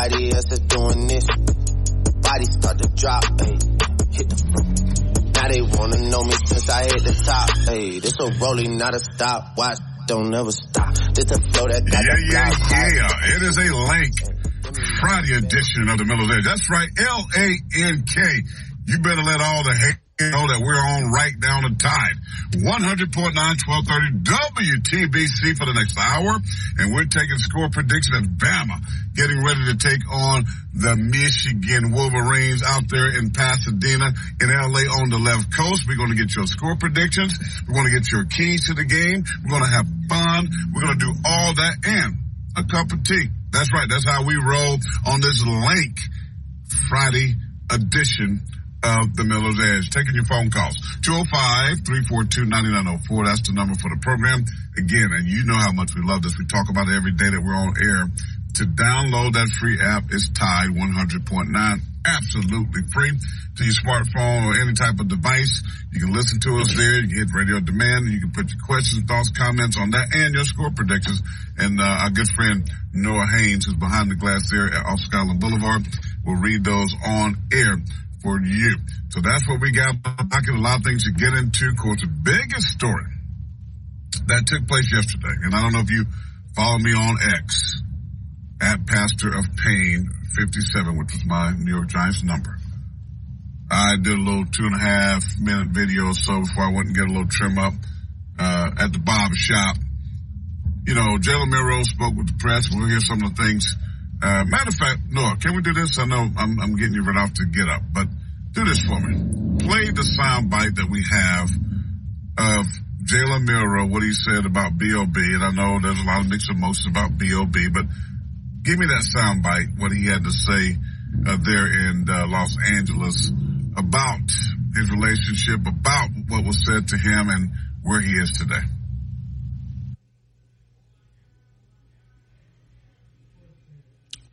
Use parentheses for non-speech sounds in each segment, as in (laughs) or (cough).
Nobody else that's doing this. Body start to drop, ayy. Hit the Now they wanna know me since I hit the top, ayy. This a rolling, not a stop. Watch, don't never stop. This a flow that got yeah, the yeah, yeah. It is a Lank. Friday edition of the Miller Edge. That's right, L-A-N-K. You better let all the hate know that we're on right down the tide. 100.9, 1230 WTBC for the next hour. And we're taking score prediction of Bama getting ready to take on the Michigan Wolverines out there in Pasadena in LA on the left coast. We're going to get your score predictions. We're going to get your keys to the game. We're going to have fun. We're going to do all that and a cup of tea. That's right. That's how we roll on this Lank Friday edition of the Miller's Edge. Taking your phone calls. 205-342-9904. That's the number for the program. Again, and you know how much we love this. We talk about it every day that we're on air. To download that free app it's Tide 100.9. Absolutely free to your smartphone or any type of device. You can listen to us there. You can hit radio demand. You can put your questions, thoughts, comments on that and your score predictions. And uh, our good friend Noah Haynes, who's behind the glass there off Skyland Boulevard, will read those on air for you. So that's what we got. I can a lot of things to get into. Of course, the biggest story that took place yesterday, and I don't know if you follow me on X at Pastor of Pain 57, which was my New York Giants number. I did a little two and a half minute video or so before I went and get a little trim up uh, at the barber shop. You know, Jalen Milroe spoke with the press. We'll hear some of the things uh, matter of fact, Noah, can we do this? I know I'm, I'm getting you right off to get up, but do this for me. Play the sound bite that we have of Jalen Milroe, what he said about B.O.B. And I know there's a lot of mixed emotions about B.O.B., but give me that sound bite, what he had to say uh, there in uh, Los Angeles about his relationship, about what was said to him and where he is today.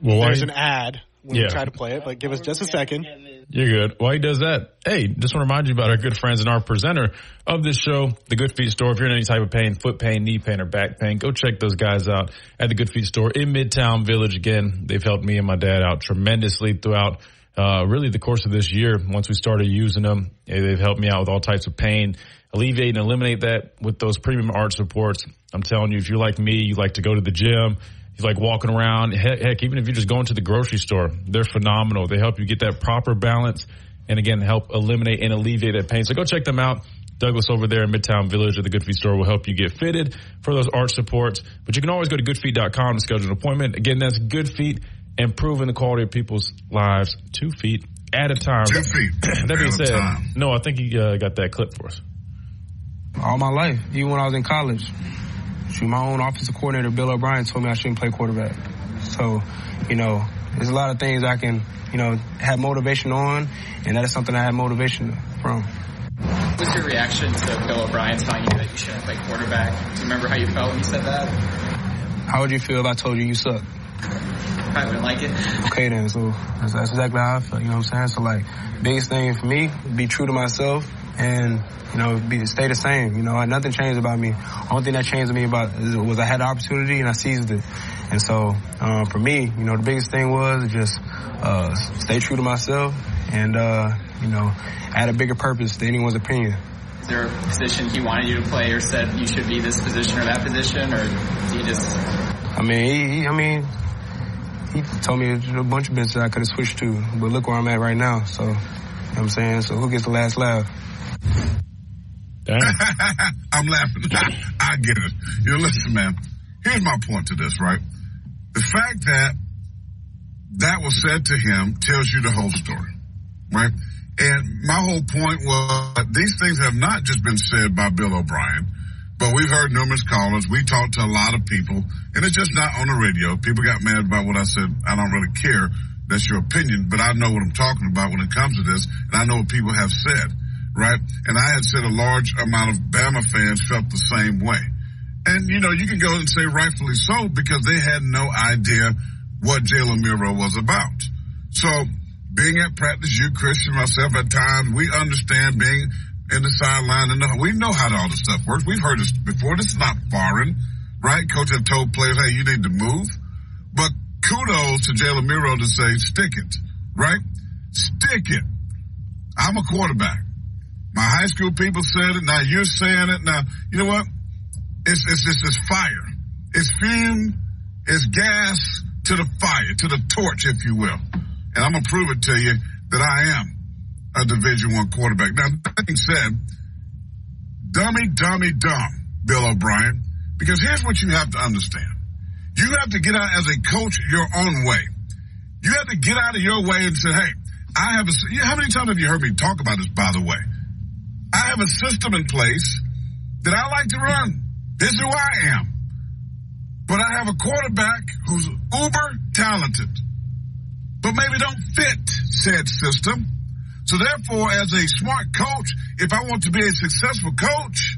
Well, There's an ad when Yeah. we try to play it, but give us just a second. You're good. Why he does that? Hey, just want to remind you about our good friends and our presenter of this show, the Good Feet Store. If you're in any type of pain, foot pain, knee pain, or back pain, go check those guys out at the Good Feet Store in Midtown Village. Again, they've helped me and my dad out tremendously throughout uh, really the course of this year. Once we started using them, they've helped me out with all types of pain, alleviate and eliminate that with those premium arch supports. I'm telling you, if you're like me, you like to go to the gym, you like walking around. Heck, heck, even if you're just going to the grocery store, they're phenomenal. They help you get that proper balance and again help eliminate and alleviate that pain. So go check them out. Douglas over there in Midtown Village at the Good Feet store will help you get fitted for those arch supports. But you can always go to goodfeet.com to schedule an appointment. Again, that's Good Feet, improving the quality of people's lives two feet at a time. Two feet (clears throat) that being said, time. no, I think you uh, got that clip for us. all my life, even when I was in college. Shoot, my own offensive coordinator, Bill O'Brien, told me I shouldn't play quarterback. So, you know, there's a lot of things I can, you know, have motivation on, and that is something I have motivation from. What's your reaction to Bill O'Brien telling you that you shouldn't play quarterback? Do you remember how you felt when he said that? How would you feel if I told you you suck? I wouldn't like it. Okay then, so that's, that's exactly how I felt, you know what I'm saying? So like, biggest thing for me, be true to myself and, you know, be, stay the same. You know, nothing changed about me. Only thing that changed about me about was I had the opportunity and I seized it. And so, um, for me, you know, the biggest thing was just, uh, stay true to myself and uh, you know, add a bigger purpose to anyone's opinion. Is there a position he wanted you to play, or said you should be this position or that position, or he just? I mean, he, he, I mean, he told me a bunch of business I could have switched to, but look where I'm at right now. So, you know what I'm saying? So who gets the last laugh? (laughs) I'm laughing. (laughs) I get it. You know, listen, man. Here's my point to this, right? The fact that that was said to him tells you the whole story, right? And my whole point was these things have not just been said by Bill O'Brien, but we've heard numerous callers. We talked to a lot of people, and it's just not on the radio. People got mad about what I said. I don't really care. That's your opinion, but I know what I'm talking about when it comes to this, and I know what people have said, right? And I had said a large amount of Bama fans felt the same way. And, you know, you can go and say rightfully so because they had no idea what Jalen Milroe was about. So being at practice, you, Christian, myself, at times, we understand being in the sideline and we know how all this stuff works. We've heard this before. This is not foreign, right? Coach have told players, hey, you need to move. But kudos to Jalen Milroe to say, stick it, right? Stick it. I'm a quarterback. My high school people said it. Now you're saying it. Now, you know what? It's, it's, it's, it's fire. It's fume. It's gas to the fire, to the torch, if you will. And I'm to prove it to you that I am a Division One quarterback. Now, that being said, dummy, dummy, dumb, Bill O'Brien, because here's what you have to understand. You have to get out as a coach your own way. You have to get out of your way and say, hey, I have a, how many times have you heard me talk about this, by the way? I have a system in place that I like to run. This is who I am. But I have a quarterback who's uber talented, but maybe don't fit said system. So therefore, as a smart coach, if I want to be a successful coach,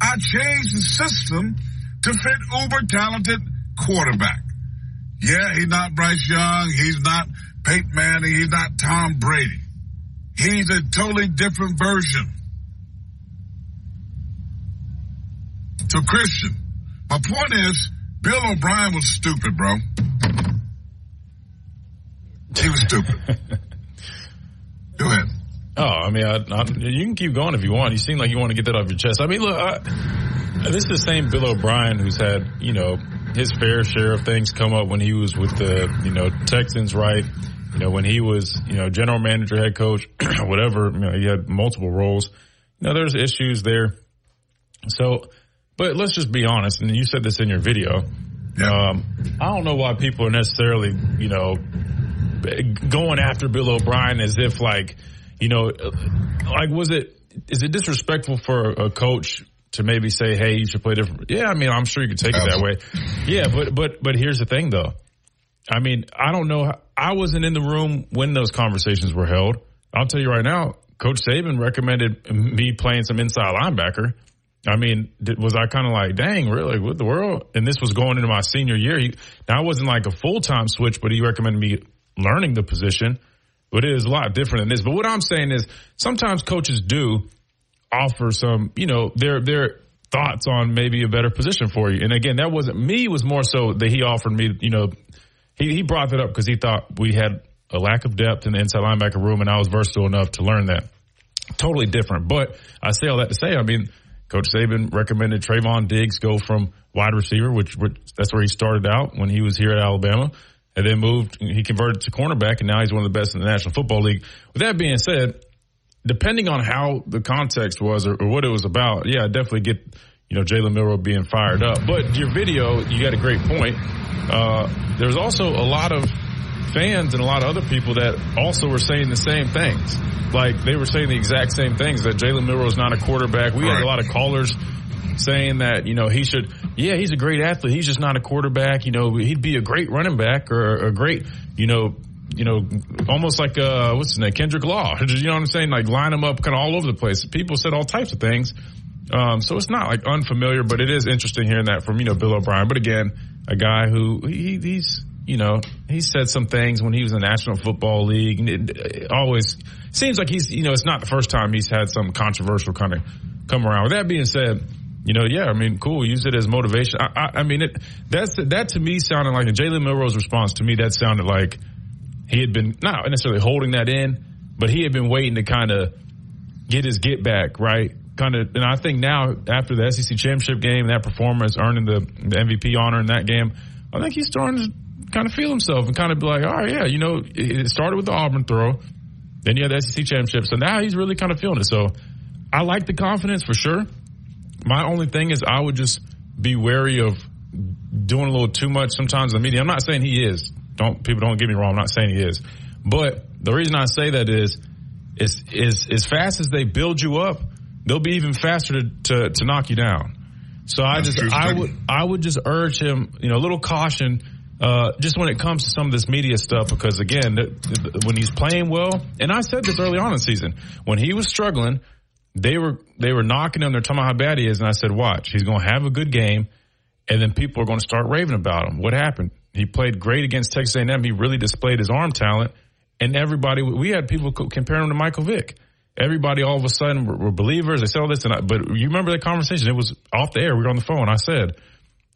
I change the system to fit uber talented quarterback. Yeah, he's not Bryce Young. He's not Peyton Manning. He's not Tom Brady. He's a totally different version. So Christian, my point is, Bill O'Brien was stupid, bro. He was stupid. (laughs) Go ahead. Oh, I mean, I, I, you can keep going if you want. You seem like you want to get that off your chest. I mean, look, I, this is the same Bill O'Brien who's had, you know, his fair share of things come up when he was with the, you know, Texans, right? You know, when he was, you know, general manager, head coach, (clears throat) whatever, you know, he had multiple roles. You know, there's issues there. So, but let's just be honest, and you said this in your video. Um, I don't know why people are necessarily, you know, going after Bill O'Brien as if like, you know, like was it is it disrespectful for a coach to maybe say, "Hey, you should play different"? Yeah, I mean, I'm sure you could take it that way. Yeah, but but but here's the thing, though. I mean, I don't know. How, I wasn't in the room when those conversations were held. I'll tell you right now, Coach Saban recommended me playing some inside linebacker. I mean, was I kind of like, dang, really? What the world? And this was going into my senior year. He, now, I wasn't like a full time switch, but he recommended me learning the position. But it is a lot different than this. But what I'm saying is sometimes coaches do offer some, you know, their their thoughts on maybe a better position for you. And again, that wasn't me. It was more so that he offered me, you know, he, he brought that up because he thought we had a lack of depth in the inside linebacker room, and I was versatile enough to learn that. Totally different. But I say all that to say, I mean, Coach Saban recommended Trevon Diggs go from wide receiver, which, which that's where he started out when he was here at Alabama and then moved. He converted to cornerback, and now he's one of the best in the National Football League. With that being said, depending on how the context was or, or what it was about, yeah, I definitely get you know Jalen Milroe being fired up. But your video, you got a great point. Uh, there's also a lot of fans and a lot of other people that also were saying the same things. Like they were saying the exact same things that Jalen Milroe is not a quarterback. We right. had a lot of callers saying that, you know, he should, yeah, he's a great athlete. He's just not a quarterback. You know, he'd be a great running back or a great, you know, you know, almost like, uh, what's his name? Kendrick Law. (laughs) You know what I'm saying? Like line him up kind of all over the place. People said all types of things. Um, so it's not like unfamiliar, but it is interesting hearing that from, you know, Bill O'Brien. But again, a guy who he, he's, you know, he said some things when he was in the National Football League. It, it always seems like he's, you know, it's not the first time he's had some controversial kind of come around. With that being said, you know, yeah, I mean, cool. Use it as motivation. I, I, I mean, it, that's that to me sounded like a Jalen Milroe's response to me. That sounded like he had been not necessarily holding that in, but he had been waiting to kind of get his get back, right? Kind of, and I think now after the SEC championship game, that performance, earning the, the MVP honor in that game, I think he's starting to kind of feel himself and kind of be like, all right, yeah, you know, it started with the Auburn throw, then you had the SEC championship, so now he's really kind of feeling it. So I like the confidence for sure. My only thing is I would just be wary of doing a little too much sometimes in the media. I'm not saying he is. Don't people don't get me wrong. I'm not saying he is. But the reason I say that is, is, is as fast as they build you up, they'll be even faster to, to, to knock you down. So I That's just, I would, I would just urge him, you know, a little caution, uh, just when it comes to some of this media stuff, because again, th- th- when he's playing well, and I said this early on in the season, when he was struggling, they were, they were knocking him, they're talking about how bad he is, and I said, watch, he's going to have a good game, and then people are going to start raving about him. What happened? He played great against Texas A&M. He really displayed his arm talent, and everybody. We had people co- comparing him to Michael Vick. Everybody all of a sudden were, were believers. They said all this, and I, but you remember that conversation? It was off the air. We were on the phone. I said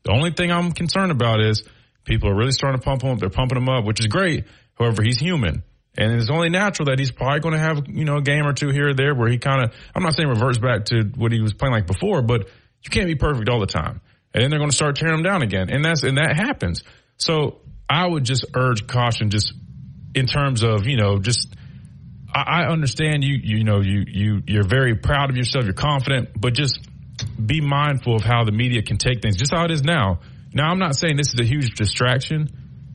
the only thing I'm concerned about is people are really starting to pump him up. They're pumping him up, which is great. However, he's human. And it's only natural that he's probably going to have, you know, a game or two here or there where he kind of, I'm not saying reverts back to what he was playing like before, but you can't be perfect all the time. And then they're going to start tearing him down again. And that's, and that happens. So I would just urge caution just in terms of, you know, just, I, I understand you, you know, you, you, you're very proud of yourself. You're confident, but just be mindful of how the media can take things, just how it is now. Now, I'm not saying this is a huge distraction,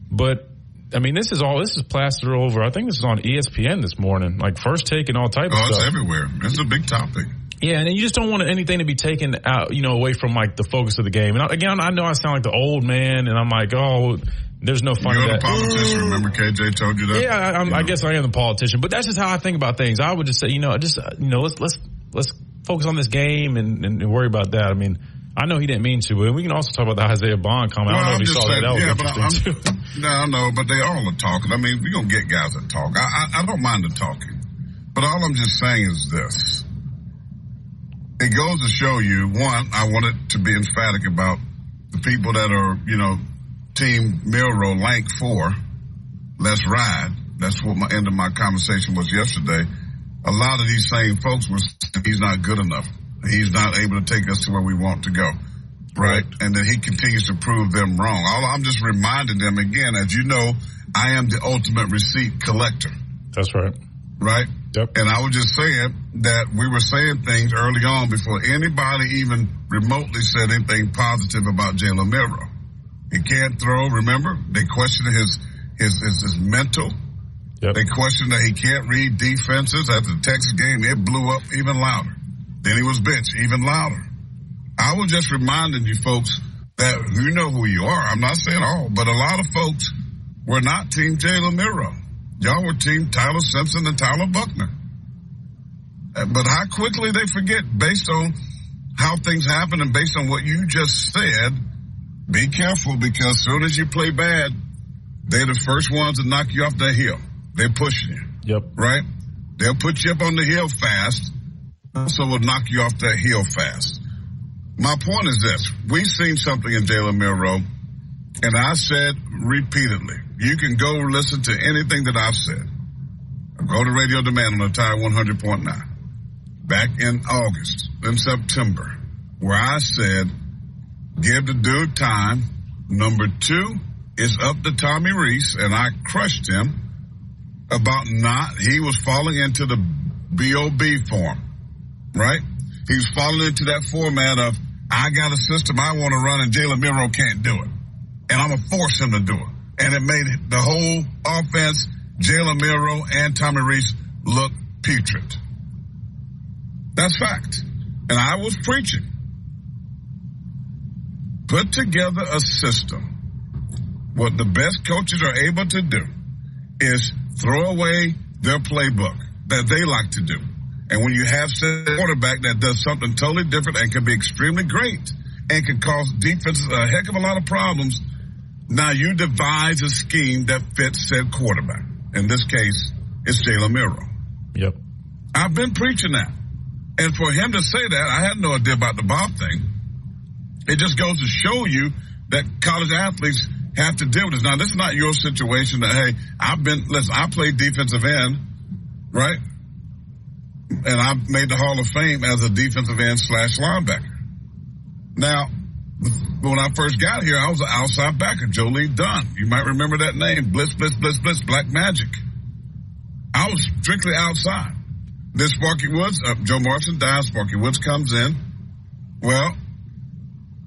but I mean, this is all, this is plastered over. I think this is on ESPN this morning, like first take and all type Oh, of it's everywhere. It's a big topic. Yeah, and you just don't want anything to be taken out, you know, away from like the focus of the game. And again, I know I sound like the old man, and I'm like, oh, there's no fun You're the politician. Remember KJ told you that? Yeah, I, I'm, I guess I am the politician, but that's just how I think about things. I would just say, you know, just you know, let's let's let's focus on this game and, and worry about that. I mean, I know he didn't mean to, but we can also talk about the Isaiah Bond comment. I don't know if I'm you just saw saying, that. That was yeah, but interesting I'm, too. (laughs) no, no, but they all are talking. I mean, we're gonna get guys that talk. I, I, I don't mind the talking, but all I'm just saying is this: it goes to show you. One, I wanted to be emphatic about the people that are, you know, Team Milroe Lank Four. Let's ride. That's what my end of my conversation was yesterday. A lot of these same folks were saying he's not good enough. He's not able to take us to where we want to go. Right. And then he continues to prove them wrong. I'm just reminding them again, as you know, I am the ultimate receipt collector. That's right. Right. Yep. And I was just saying that we were saying things early on before anybody even remotely said anything positive about Jalen Milroe. He can't throw. Remember, they questioned his his his, his mental. Yep. They questioned that he can't read defenses. After the Texas game, it blew up even louder. Then he was benched even louder. I was just reminding you folks that you know who you are. I'm not saying all, but a lot of folks were not Team Jalen Milroe. Y'all were Team Tyler Simpson and Tyler Buchner. Uh, But how quickly they forget based on how things happen and based on what you just said, be careful because soon as you play bad, they're the first ones to knock you off that hill. They're pushing you Yep. right? They'll put you up on the hill fast, so will knock you off that hill fast. My point is this: we've seen something in Jalen Milroe, and I said repeatedly, you can go listen to anything that I've said. Go to Radio Demand on the Tide 100.9. Back in August, in September, where I said, give the dude time. Number two is up to Tommy Rees, and I crushed him about not, he was falling into the BOB form, right? He's was falling into that format of, I got a system I want to run and Jalen Milroe can't do it. And I'm going to force him to do it. And it made the whole offense, Jalen Milroe and Tommy Rees look putrid. That's fact. And I was preaching. Put together a system. What the best coaches are able to do is throw away their playbook that they like to do. And when you have a quarterback that does something totally different and can be extremely great and can cause defenses a heck of a lot of problems, now you devise a scheme that fits said quarterback. In this case, it's Jalen Milroe. Yep. I've been preaching that. And for him to say that, I had no idea about the Bob thing. It just goes to show you that college athletes have to deal with this. Now, this is not your situation that, hey, I've been, listen, I played defensive end right? And I made the Hall of Fame as a defensive end slash linebacker. Now, when I first got here, I was an outside backer, Joe Lee Dunn. You might remember that name, Blitz, Blitz, Blitz, Blitz, Black Magic. I was strictly outside. This Sparky Woods, uh, Joe Morrison dies, Sparky Woods comes in. Well,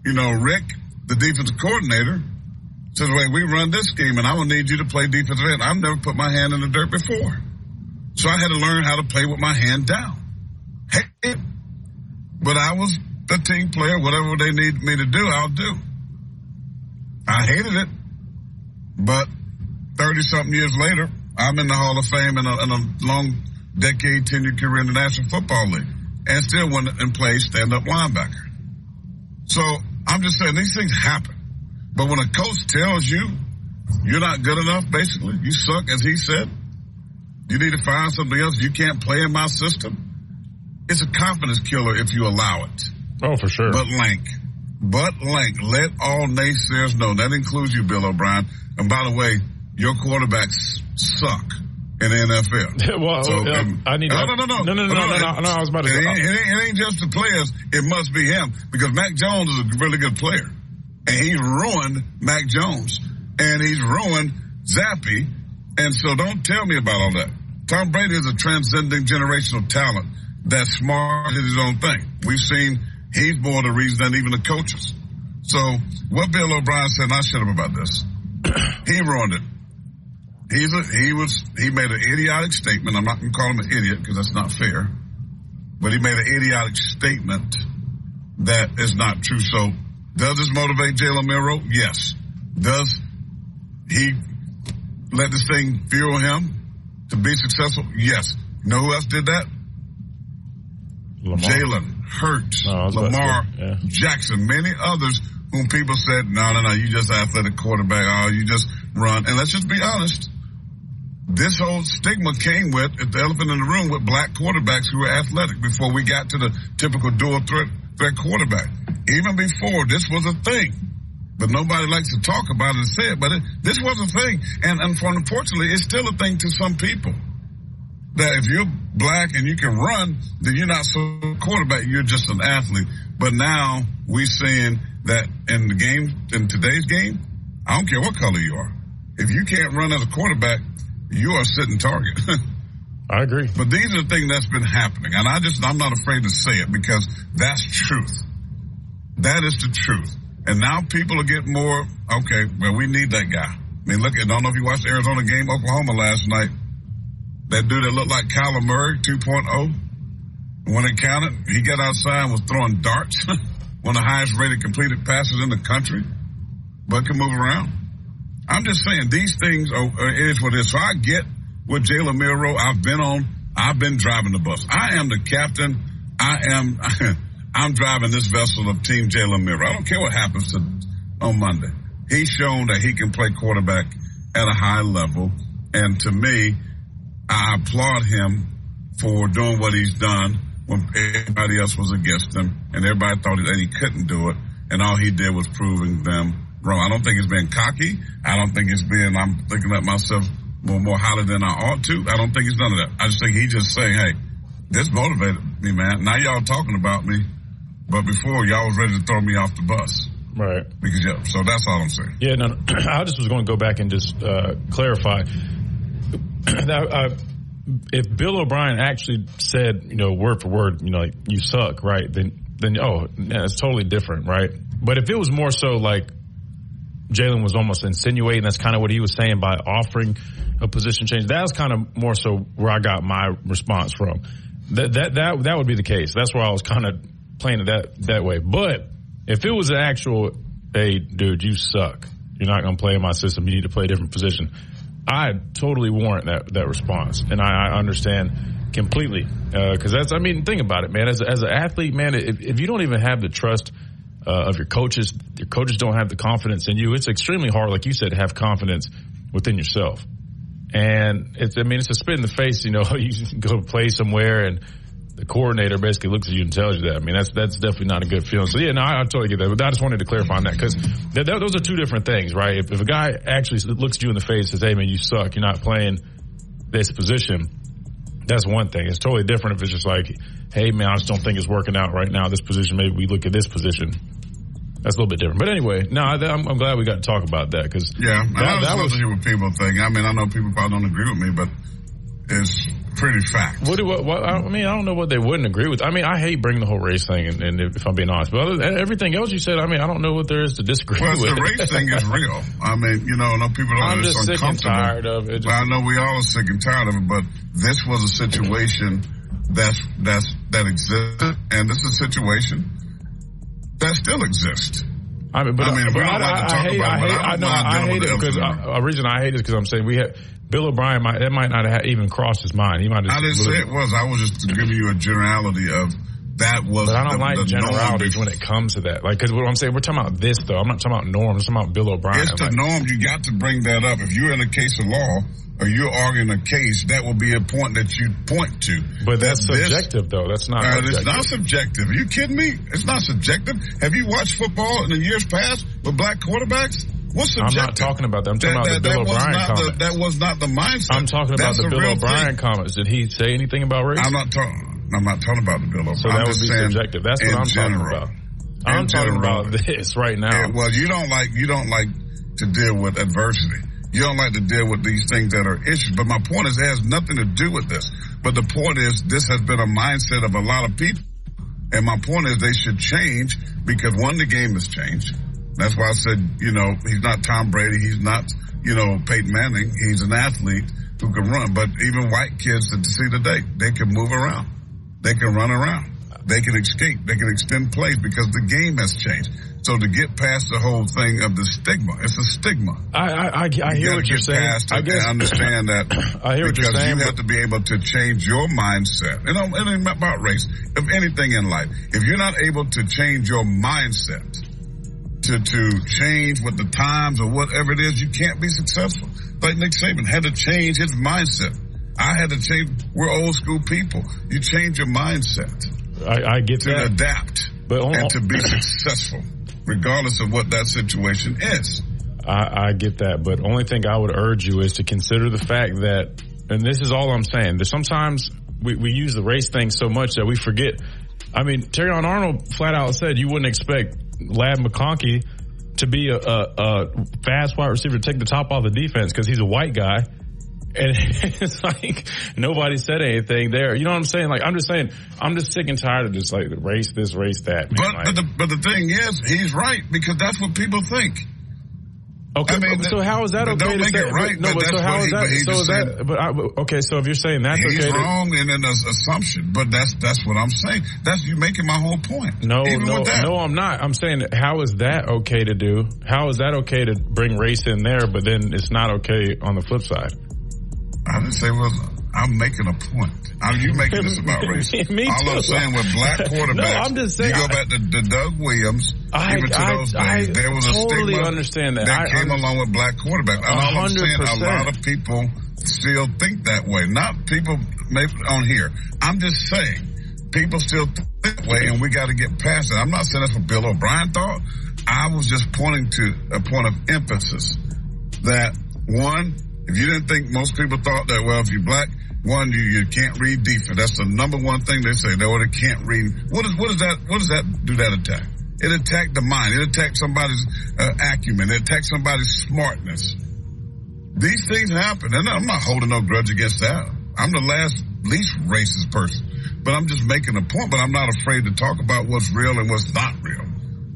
you know, Rick, the defensive coordinator, says, wait, we run this scheme and going to need you to play defensive end. I've never put my hand in the dirt before. So I had to learn how to play with my hand down. Hey, but I was the team player. Whatever they need me to do, I'll do. I hated it, but 30 something years later, I'm in the Hall of Fame in a, in a long decade tenure career in the National Football League and still went and played stand up linebacker. So I'm just saying these things happen. But when a coach tells you you're not good enough, basically, you suck, as he said, you need to find something else. You can't play in my system. It's a confidence killer if you allow it. Oh, for sure. But Lank, but Lank, let all naysayers know that includes you, Bill O'Brien. And by the way, your quarterbacks suck in the NFL. (laughs) well, So, uh, um, I need no, to, no, no, no, no, no, no, no, no, no, I was about to It say, ain't, it, ain't, it ain't just the players. It must be him because Mac Jones is a really good player, and he ruined Mac Jones, and he's ruined Zappe, and so don't tell me about all that. Tom Brady is a transcending generational talent that's smart at his own thing. We've seen he's more the reason than even the coaches. So what Bill O'Brien said, and I shut him about this. (clears throat) he ruined it. He's a, he was he made an idiotic statement. I'm not going to call him an idiot because that's not fair. But he made an idiotic statement that is not true. So does this motivate Jalen Milroe? Yes. Does he let this thing fuel him to be successful? Yes. You know who else did that? Jalen Hurts, I was about to Lamar yeah. Jackson, many others whom people said, no, no, no, you just athletic quarterback. Oh, you just run. And let's just be honest. This whole stigma came with the elephant in the room with black quarterbacks who were athletic before we got to the typical dual threat, threat quarterback. Even before this was a thing. But nobody likes to talk about it and say it, but it, this was a thing. And, and unfortunately, it's still a thing to some people that if you're black and you can run, then you're not so quarterback. You're just an athlete. But now we're seeing that in the game, in today's game, I don't care what color you are. If you can't run as a quarterback, you are a sitting target. (laughs) I agree. but these are the things that's been happening. And I just, I'm not afraid to say it because that's truth. That is the truth. And now people are getting more, okay, well, we need that guy. I mean, look, I don't know if you watched the Arizona game, Oklahoma last night. That dude that looked like Kyler Murray 2.0. When it counted, he got outside and was throwing darts. (laughs) One of the highest rated completed passes in the country. But can move around. I'm just saying these things are, uh, are is what it is. So I get with Jalen Milroe. I've been on, I've been driving the bus. I am the captain. I am, (laughs) I'm driving this vessel of Team Jalen Milroe. I don't care what happens to, on Monday. He's shown that he can play quarterback at a high level. And to me, I applaud him for doing what he's done when everybody else was against him and everybody thought that he couldn't do it. And all he did was proving them wrong. I don't think it's been cocky. I don't think it's been, I'm thinking of myself more, more highly than I ought to. I don't think it's none of that. I just think he just saying, hey, this motivated me, man. Now y'all talking about me, but before y'all was ready to throw me off the bus. Right. Because yeah, so that's all I'm saying. Yeah, no, no. (clears throat) I just was going to go back and just uh, clarify. (clears throat) uh, if Bill O'Brien actually said, you know, word for word, you know, like, you suck, right? Then, then oh, yeah, it's totally different, right? But if it was more so like Jalen was almost insinuating, that's kind of what he was saying by offering a position change. That's kind of more so where I got my response from. That that that that would be the case. That's where I was kind of playing it that that way. But if it was an actual, hey, dude, you suck. You're not going to play in my system. You need to play a different position. I totally warrant that that response, and I, I understand completely because that's. I mean, think about it, man. As a, as an athlete, man, if, if you don't even have the trust uh, of your coaches, your coaches don't have the confidence in you. It's extremely hard, like you said, to have confidence within yourself. And it's, I mean, it's a spit in the face. You know, (laughs) you go play somewhere and the coordinator basically looks at you and tells you that. I mean, that's that's definitely not a good feeling. So yeah, no, I, I totally get that. But I just wanted to clarify on that because th- th- those are two different things, right? If, if a guy actually looks at you in the face and says, "Hey, man, you suck. You're not playing this position," That's one thing. It's totally different if it's just like, hey man, I just don't think it's working out right now. This position, maybe we look at this position. That's a little bit different. But anyway, no, I, I'm, I'm glad we got to talk about that because Yeah, and I that, that was what people think. I mean, I know people probably don't agree with me, but it's pretty fact. What do what, what, I mean? I don't know what they wouldn't agree with. I mean, I hate bringing the whole race thing, and, and if I'm being honest, but other everything else you said, I mean, I don't know what there is to disagree Well, with. the race thing is real. I mean, you know, I know people don't I'm just sick and uncomfortable. tired of it. Well, I know we all are sick and tired of it, but this was a situation that's that's that existed, and this is a situation that still exists. I mean, but I mean, but I, like I hate, I it, hate, I I know, I hate it because the uh, a reason I hate it is because I'm saying we had Bill O'Brien. Might, that might not have even crossed his mind. He might. Have I didn't say it was. I was just giving you a generality of that was. But I don't the, like the generalities norm. when it comes to that. Like, because what I'm saying, we're talking about this though. I'm not talking about Norm. I'm talking about Bill O'Brien. It's the Like, norm. You got to bring that up. If you're in a case of law or you're arguing a case, that will be a point that you point to. but that's That this- subjective though. That's not. Uh, it's not subjective. Are you kidding me? It's not subjective. Have you watched football in the years past with black quarterbacks? What's I'm not talking about that. I'm talking about the Bill O'Brien the, that was not the mindset. I'm talking about That's the Bill O'Brien thing. comments. Did he say anything about race? I'm not talking. I'm not talking about the Bill O'Brien. so I'm that would be subjective. That's what I'm general. talking about. I'm talking general. about this right now. Yeah, well, you don't like you don't like to deal with adversity. You don't like to deal with these things that are issues. But my point is, it has nothing to do with this. But the point is, this has been a mindset of a lot of people. And my point is, they should change because one, the game has changed. That's why I said, you know, he's not Tom Brady. He's not, you know, Peyton Manning. He's an athlete who can run. But even white kids that see today, they can move around. They can run around. They can escape. They can extend plays because the game has changed. So to get past the whole thing of the stigma, it's a stigma. I, I, I, I hear what you're saying. I guess and understand that. (coughs) I hear what you're because saying, you have to be able to change your mindset. Don't- it ain't about race. Of anything in life, if you're not able to change your mindset to to change with the times or whatever it is, you can't be successful. Like Nick Saban had to change his mindset. I had to change. We're old school people. You change your mindset I, I get to that. adapt But on- and to be successful, regardless of what that situation is. I, I get that, but only thing I would urge you is to consider the fact that, and this is all I'm saying, that sometimes we, we use the race thing so much that we forget. I mean, Terrion Arnold flat out said you wouldn't expect Ladd McConkey to be a, a, a fast wide receiver to take the top off the defense because he's a white guy. And (laughs) it's like nobody said anything there. You know what I'm saying? Like I'm just saying, I'm just sick and tired of just like race this, race that. But Like, but the but the thing is, he's right because that's what people think. Okay, I mean, but- so how is that okay to make say? it right, no, but so how is that? he So is that? But I, okay, so if you're saying that's He's okay, wrong in an assumption, but that's that's what I'm saying. That's you making my whole point. no, Even no, no, I'm not. I'm saying how is that okay to do? How is that okay to bring race in there, but then it's not okay on the flip side? I didn't say it was. I'm making a point. Are you (laughs) making this about race? (laughs) Me All I'm saying with black quarterbacks, (laughs) No, I'm just saying- you go back to, to Doug Williams, I- even to I- those I days, there was a totally stigma understand that. that I came along with black quarterbacks. And all I'm saying, a lot of people still think that way. Not people maybe on here. I'm just saying, people still think that way, and we got to get past it. I'm not saying that's what Bill O'Brien thought. I was just pointing to a point of emphasis that one, if you didn't think most people thought that, well, if you're black, one, you, you can't read defense. That's the number one thing they say. They can't read. What is what is that? What does that do? That attack? It attacked the mind. It attacked somebody's uh, acumen. It attacked somebody's smartness. These things happen, and I'm not holding no grudge against that. I'm the last least racist person, but I'm just making a point. But I'm not afraid to talk about what's real and what's not real.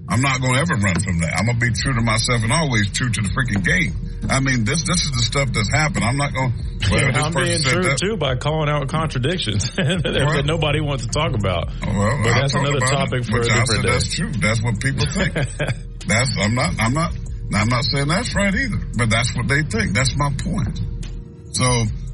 I'm not going to ever run from that. I'm going to be true to myself and always true to the freaking game. I mean, this this is the stuff that's happened. I'm not going. Well, this I'm being true that. too by calling out contradictions (laughs) that, that nobody wants to talk about. Well, but that's another topic it, for a which different day. That's true. That's what people think. (laughs) that's I'm not I'm not I'm not saying that's right either. But that's what they think. That's my point. So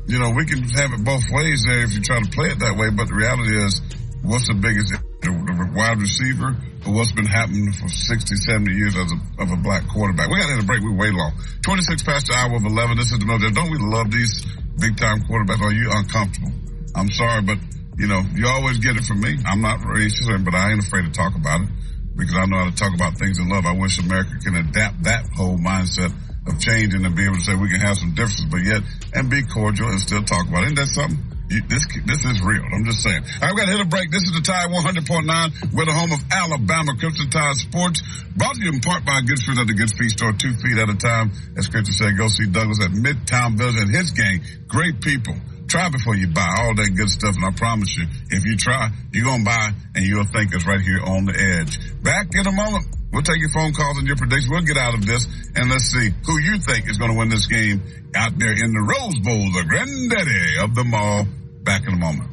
you know we can have it both ways there if you try to play it that way. But the reality is, what's the biggest the, wide receiver or what's been happening for 60, 70 years as a, of a black quarterback? We got to hit a break. We're way long. 26 past the hour of 11. This is the most. Don't we love these big time quarterbacks? Are you uncomfortable? I'm sorry, but you know, you always get it from me. I'm not racist, but I ain't afraid to talk about it because I know how to talk about things in love. I wish America can adapt that whole mindset of changing and be able to say we can have some differences, but yet and be cordial and still talk about it. Isn't that something? This this is real. I'm just saying. I've got to hit a break. This is the Tide 100.9. We're the home of Alabama Crimson Tide Sports. Brought to you in part by Good Food at the Good Feet Store, two feet at a time. As Scripture said, go see Douglas at Midtown Village and his gang. Great people. Try before you buy all that good stuff, and I promise you, if you try, you're gonna buy, and you'll think it's right here on the edge. Back in a moment. We'll take your phone calls and your predictions. We'll get out of this, and let's see who you think is going to win this game out there in the Rose Bowl, the granddaddy of them all. Back in a moment.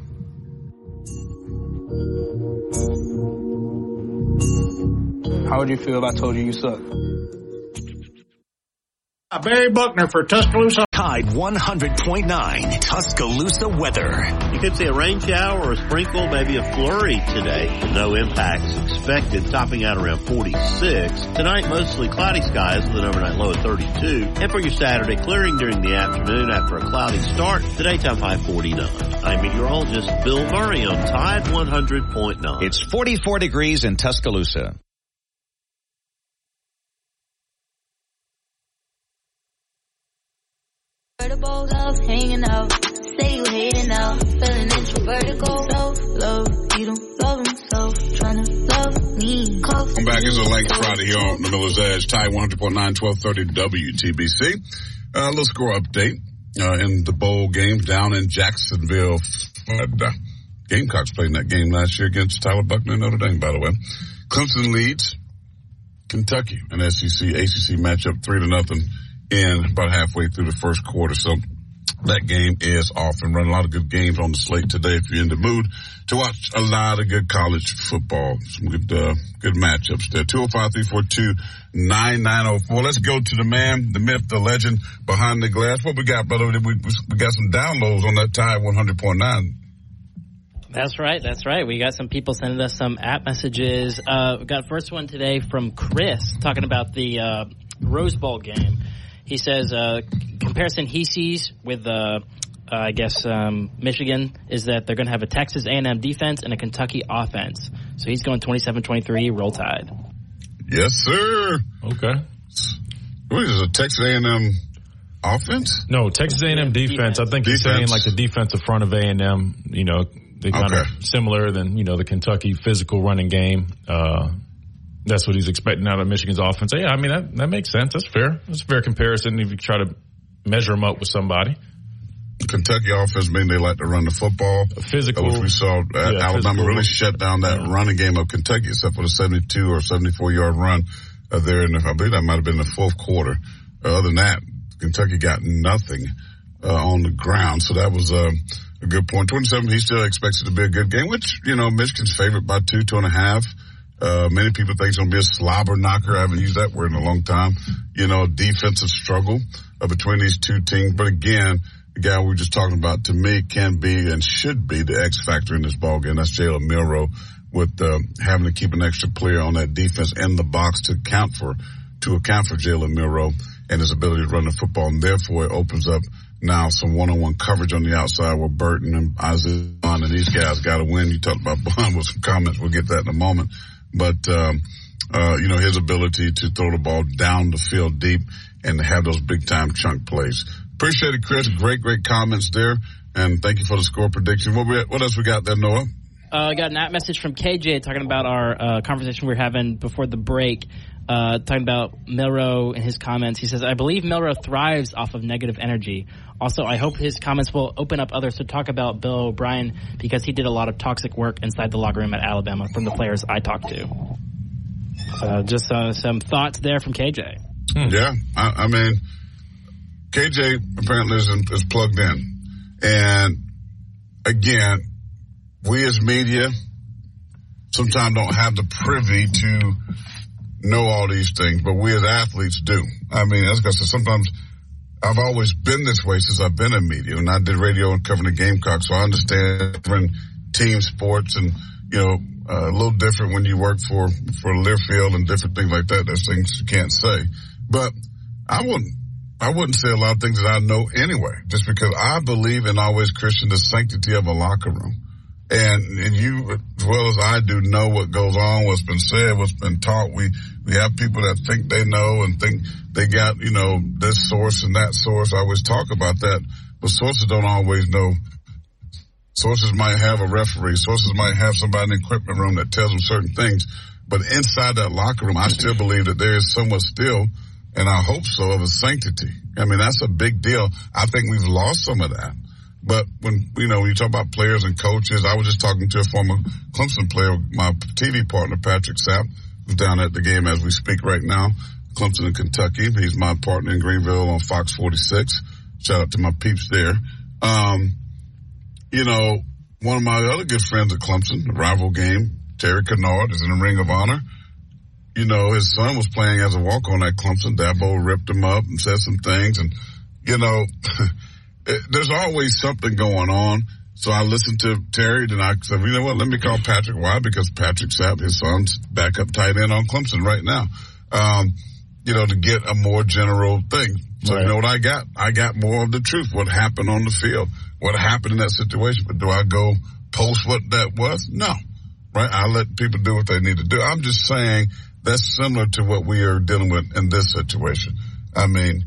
How would you feel if I told you you suck? Barry Buckner for Tuscaloosa. Tide 100.9 Tuscaloosa weather. You could see a rain shower or a sprinkle, maybe a flurry today. No impacts expected, topping out around 46. Tonight, mostly cloudy skies with an overnight low of 32. And for your Saturday, clearing during the afternoon after a cloudy start. The daytime high 49. I'm meteorologist Bill Murray on Tide 100.9. It's 44 degrees in Tuscaloosa. Love hanging out. Say you hating feeling go love. You don't love himself, trying to love me. I'm back. It's a late Friday here on the Miller's Edge, Tide 100.9, 1230 WTBC. Uh, little score update uh, in the bowl game down in Jacksonville. Florida. Gamecocks played in that game last year against Tyler Buchner and Notre Dame, by the way. Clemson leads Kentucky, an SEC ACC matchup, three to nothing in about halfway through the first quarter. So that game is off and running. A lot of good games on the slate today if you're in the mood to watch a lot of good college football. Some good, uh, good matchups there. 205-342-9904. Let's go to the man, the myth, the legend behind the glass. What we got, brother? We, we got some downloads on that Tide 100.9. That's right. That's right. We got some people sending us some app messages. Uh, we got first one today from Chris talking about the uh, Rose Bowl game. He says uh, comparison he sees with uh, I guess um, Michigan is that they're going to have a Texas A&M defense and a Kentucky offense. So he's going 27-23 roll tide. Yes, sir. Okay. What is it, a Texas A&M offense? No, Texas A&M defense. defense. I think defense. he's saying like the defensive front of A&M, you know, they kind okay. of similar than, you know, the Kentucky physical running game. Uh, that's what he's expecting out of Michigan's offense. Yeah, I mean that that makes sense. That's fair. That's a fair comparison if you try to measure him up with somebody. Kentucky offense mean they like to run the football. Physical. Which we saw uh, yeah, Alabama physical. really shut down that yeah. running game of Kentucky except for the 72 or 74 yard run uh, there And I believe that might have been the fourth quarter. Uh, other than that, Kentucky got nothing uh, on the ground. So that was uh, a good point. 27, he still expects it to be a good game, which, you know, Michigan's favorite by two, two and a half. Uh, many people think it's going to be a slobber knocker. I haven't used that word in a long time. You know, defensive struggle uh, between these two teams. But again, the guy we were just talking about to me can be and should be the X factor in this ball game. That's Jalen Milroe with uh, having to keep an extra player on that defense in the box to account for to account for Jalen Milroe and his ability to run the football. And therefore, it opens up now some one-on-one coverage on the outside where Burton and Isaiah Bond and these guys got to win. You talked about Bond with some comments. We'll get that in a moment but um, uh, you know his ability to throw the ball down the field deep and have those big time chunk plays. Appreciate it, Chris. Great, great comments there, and thank you for the score prediction. What we, what else we got there, Noah? Uh, I got an app message from KJ talking about our uh, conversation we were having before the break. Uh, talking about Milroe and his comments. He says, I believe Milroe thrives off of negative energy. Also, I hope his comments will open up others to talk about Bill O'Brien because he did a lot of toxic work inside the locker room at Alabama from the players I talked to. So just uh, some thoughts there from KJ. Hmm. Yeah, I, I, mean, KJ apparently is, is plugged in. And again, we as media sometimes don't have the privy to know all these things, but we as athletes do. I mean, as I said, sometimes I've always been this way since I've been in media, and I did radio and covering the Gamecocks, so I understand different team sports and you know uh, a little different when you work for for Learfield and different things like that. There's things you can't say, but I wouldn't. I wouldn't say a lot of things that I know anyway, just because I believe in always Christian the sanctity of a locker room. And, and you, as well as I do, know what goes on, what's been said, what's been taught. We, we have people that think they know and think they got, you know, this source and that source. I always talk about that, but sources don't always know Sources might have a referee. Sources might have somebody in the equipment room that tells them certain things. But inside that locker room, I still believe that there is somewhat still, and I hope so, of a sanctity. I mean, that's a big deal. I think we've lost some of that. But when, you know, when you talk about players and coaches, I was just talking to a former Clemson player, my TV partner, Patrick Sapp, who's down at the game as we speak right now. Clemson in Kentucky. He's my partner in Greenville on Fox 46. Shout out to my peeps there. Um, you know, one of my other good friends at Clemson, the rival game, Terry Kinard is in the Ring of Honor. You know, his son was playing as a walk on at Clemson. Dabo ripped him up and said some things. And, you know, (laughs) there's always something going on. So I listened to Terry and I said, you know what, let me call Patrick. Why? Because Patrick Sapp, his son's backup tight end on Clemson right now. Um, you know, to get a more general thing. So right. you know what I got? I got more of the truth. What happened on the field? What happened in that situation? But do I go post what that was? No. Right? I let people do what they need to do. I'm just saying that's similar to what we are dealing with in this situation. I mean,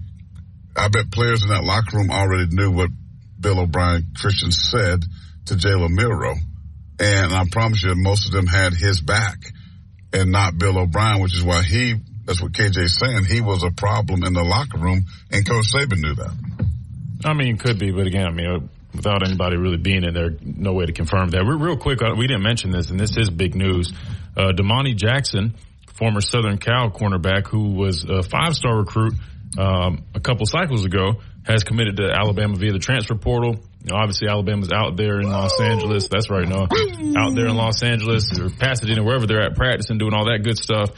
I bet players in that locker room already knew what Bill O'Brien Christian said to Jalen Milroe. And I promise you, most of them had his back and not Bill O'Brien, which is why he that's what KJ's saying. He was a problem in the locker room, and Coach Saban knew that. I mean, could be, but again, I mean, without anybody really being in there, no way to confirm that. Real, quick, uh, we didn't mention this, and this is big news. Uh, Domani Jackson, former Southern Cal cornerback, who was a five-star recruit um, a couple cycles ago, has committed to Alabama via the transfer portal. You know, obviously, Alabama's out there in Los Angeles. That's right, no, out there in Los Angeles or Pasadena, wherever they're at, practicing, doing all that good stuff.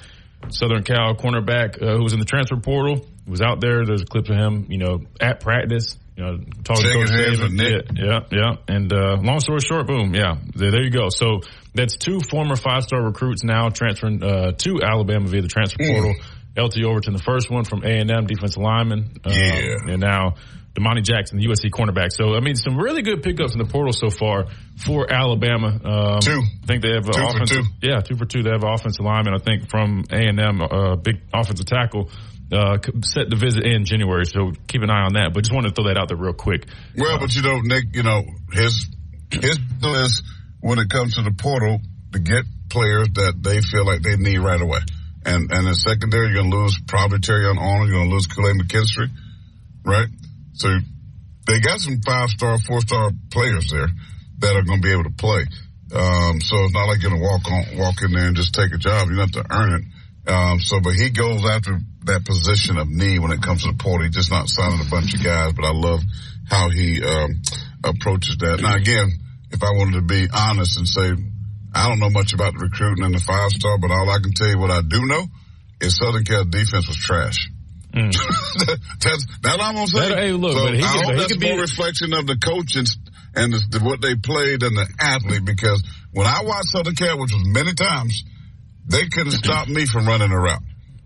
Southern Cal cornerback uh, who was in the transfer portal was out there. There's a clip of him, you know, at practice, you know, talking to Coach Saban. Yeah, yeah, yeah. And uh, long story short, boom, yeah, there, there, you go. So that's two former five star recruits now transferring uh, to Alabama via the transfer mm. LT Overton, the first one from A and M, defensive lineman, uh, yeah. and now Domani Jackson, the USC cornerback. So, I mean, some really good pickups in the portal so far for Alabama. Um, two. I think they have two offensive. Two. Yeah, two for two. They have offensive lineman. I think from A and M, uh, big offensive tackle. Uh, set to visit in January, so keep an eye on that. But just wanted to throw that out there real quick. Well, but you know, Nick, you know, his his is when it comes to the portal to get players that they feel like they need right away. And and in secondary, you're gonna lose probably Terrion Arnold, you're gonna lose Kool-Aid McKinstry, right? So they got some five star, four star players there that are going to be able to play. Um, so it's not like you're going to walk on, walk in there and just take a job. You have to earn it. Um, so, but he goes after that position of need when it comes to the portal. He's just not signing a bunch of guys, but I love how he, um, approaches that. Now again, if I wanted to be honest and say, I don't know much about the recruiting and the five star, but all I can tell you what I do know is Southern Cal defense was trash. Mm. (laughs) that's, that's I'm gonna say. That, hey, look, so but he, I hope but that's more be... reflection of the coach and, and the, the, what they played and the athlete. Because when I watched Southern Cal, which was many times, they couldn't stop me from running a route.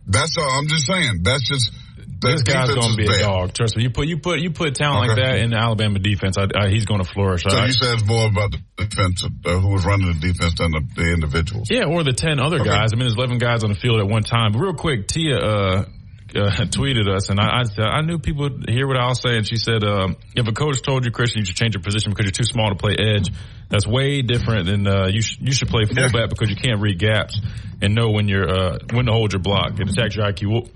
That's all. I'm just saying. That's just. This guy's going to be bad. a dog. Trust me. You put you put you put talent okay. like that in the Alabama defense. I, I, he's going to flourish. So you said more about the defense, uh, who was running the defense than the, the, individuals. Yeah, or the ten other okay. guys. I mean, there's 11 guys on the field at one time. But real quick, Tia. Uh, uh, (laughs) tweeted us, and I, I, I knew people would hear what I was saying. She said, um, "If a coach told you, Christian, you should change your position because you're too small to play edge, that's way different than uh, you. Sh- you should play fullback because you can't read gaps and know when you're uh, when to hold your block and attack your IQ."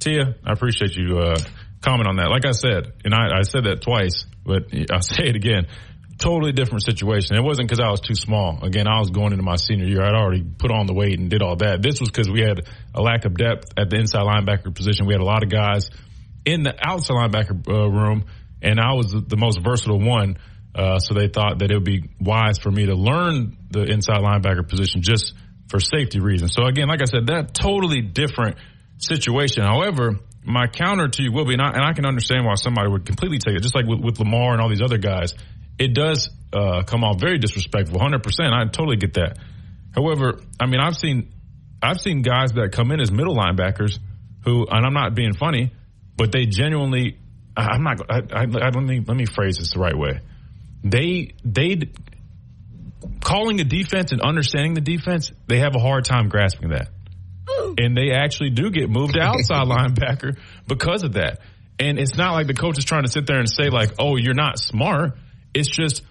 Tia, I appreciate you uh, comment on that. Like I said, and I, I said that twice, but (laughs) I'll say it again totally different situation. It wasn't because I was too small. Again, I was going into my senior year. I'd already put on the weight and did all that. This was because we had a lack of depth at the inside linebacker position. We had a lot of guys in the outside linebacker uh, room, and I was the, the most versatile one. Uh, so they thought that it would be wise for me to learn the inside linebacker position just for safety reasons. So again, like I said, that totally different situation. However, my counter to you will be, and I, and I can understand why somebody would completely take it, just like with, with Lamar and all these other guys it does uh, come off very disrespectful. Hundred percent, I totally get that. However, I mean, I've seen I've seen guys that come in as middle linebackers who, and I'm not being funny, but they genuinely. I'm not. I, I, I let me let me phrase this the right way. They they calling a defense and understanding the defense. They have a hard time grasping that, and they actually do get moved to outside (laughs) linebacker because of that. And it's not like the coach is trying to sit there and say like, "Oh, you're not smart." It's just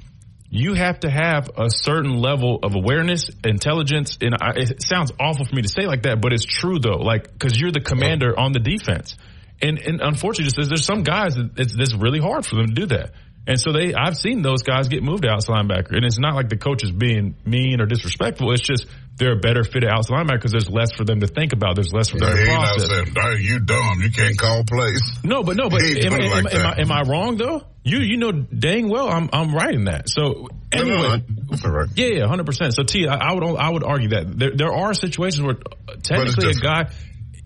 you have to have a certain level of awareness, intelligence, and I, it sounds awful for me to say like that, but it's true though. Like because you're the commander on the defense, and and unfortunately, just there's some guys that it's, it's really hard for them to do that. And so they, I've seen those guys get moved to outside linebacker, and it's not like the coach is being mean or disrespectful. It's just they're a better fit at outside linebacker because there's less for them to think about. There's less for them Yeah, to process. saying, "Hey, you dumb. You can't call plays. No, but no, but am, am- like am. I, am I wrong though? You you know dang well I'm I'm right in that. So anyway, right. yeah, yeah, hundred percent. So T, I, I would I would argue that there there are situations where uh, technically a guy,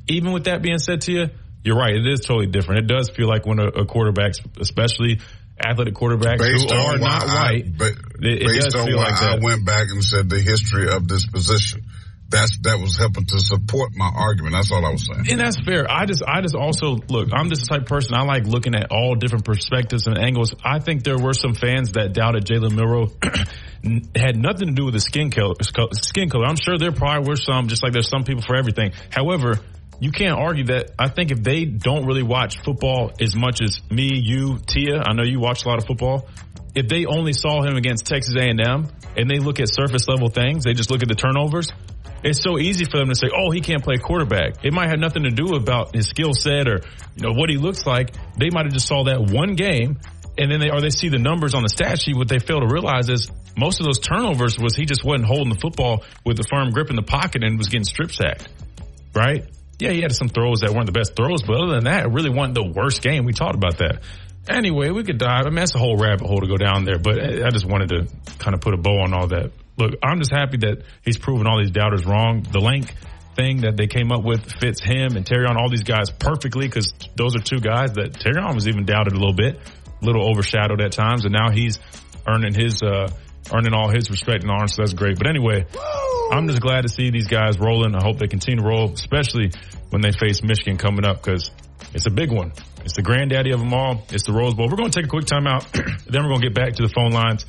even with that being said to you, you're right. It is totally different. It does feel like when a, a quarterback, especially athletic quarterbacks Based who on are not I- right, ba- it, it based on why like I went back and said the history of this position. That's that was helping to support my argument. That's all I was saying. And that's fair. I just, I just also look. I'm just the type of person. I like looking at all different perspectives and angles. I think there were some fans that doubted Jalen Milroe. (clears throat) had nothing to do with the skin color. Skin color. I'm sure there probably were some, just like there's some people for everything. However, you can't argue that. I think if they don't really watch football as much as me, you, Tia, I know you watch a lot of football. If they only saw him against Texas A&M and they look at surface level things, they just look at the turnovers. It's so easy for them to say, "Oh, he can't play quarterback." It might have nothing to do about his skill set or you know what he looks like. They might have just saw that one game, and then they or they see the numbers on the stat sheet. What they fail to realize is most of those turnovers was he just wasn't holding the football with a firm grip in the pocket and was getting strip sacked. Right? Yeah, he had some throws that weren't the best throws, but other than that, it really wasn't the worst game. We talked about that. Anyway, we could dive. I mean, that's a whole rabbit hole to go down there, but I just wanted to kind of put a bow on all that. Look, I'm just happy that he's proven all these doubters wrong. The Lank thing that they came up with fits him and Terrion all these guys perfectly because those are two guys that Terrion was even doubted a little bit, a little overshadowed at times, and now he's earning his uh earning all his respect and honor. So that's great. But anyway, I'm just glad to see these guys rolling. I hope they continue to roll, especially when they face Michigan coming up because it's a big one. It's the granddaddy of them all. It's the Rose Bowl. We're going to take a quick timeout. (clears throat) then we're going to get back to the phone lines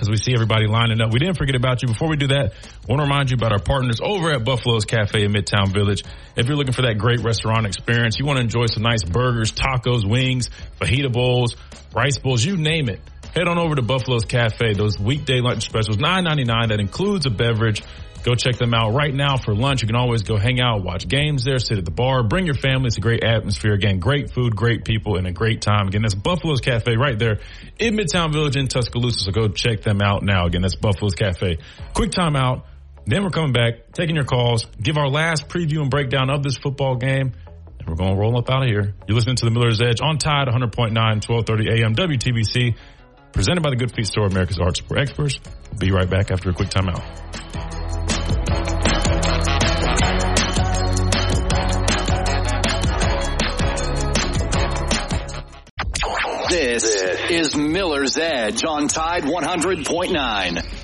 because we see everybody lining up. We didn't forget about you. Before we do that, I want to remind you about our partners over at Buffalo's Cafe in Midtown Village. If you're looking for that great restaurant experience, you want to enjoy some nice burgers, tacos, wings, fajita bowls, rice bowls, you name it. Head on over to Buffalo's Cafe. Those weekday lunch specials, $9.99. That includes a beverage. Go check them out right now for lunch. You can always go hang out, watch games there, sit at the bar, bring your family. It's a great atmosphere. Again, great food, great people, and a great time. Again, that's Buffalo's Cafe right there in Midtown Village in Tuscaloosa. So go check them out now. Again, that's Buffalo's Cafe. Quick time out. Then we're coming back, taking your calls, give our last preview and breakdown of this football game. And we're going to roll up out of here. You're listening to the Miller's Edge on Tide 100.9, 1230 AM, WTBC, presented by the Good Feet Store, America's Arch Support Experts. Be right back after a quick timeout. This is Miller's Edge on Tide 100.9.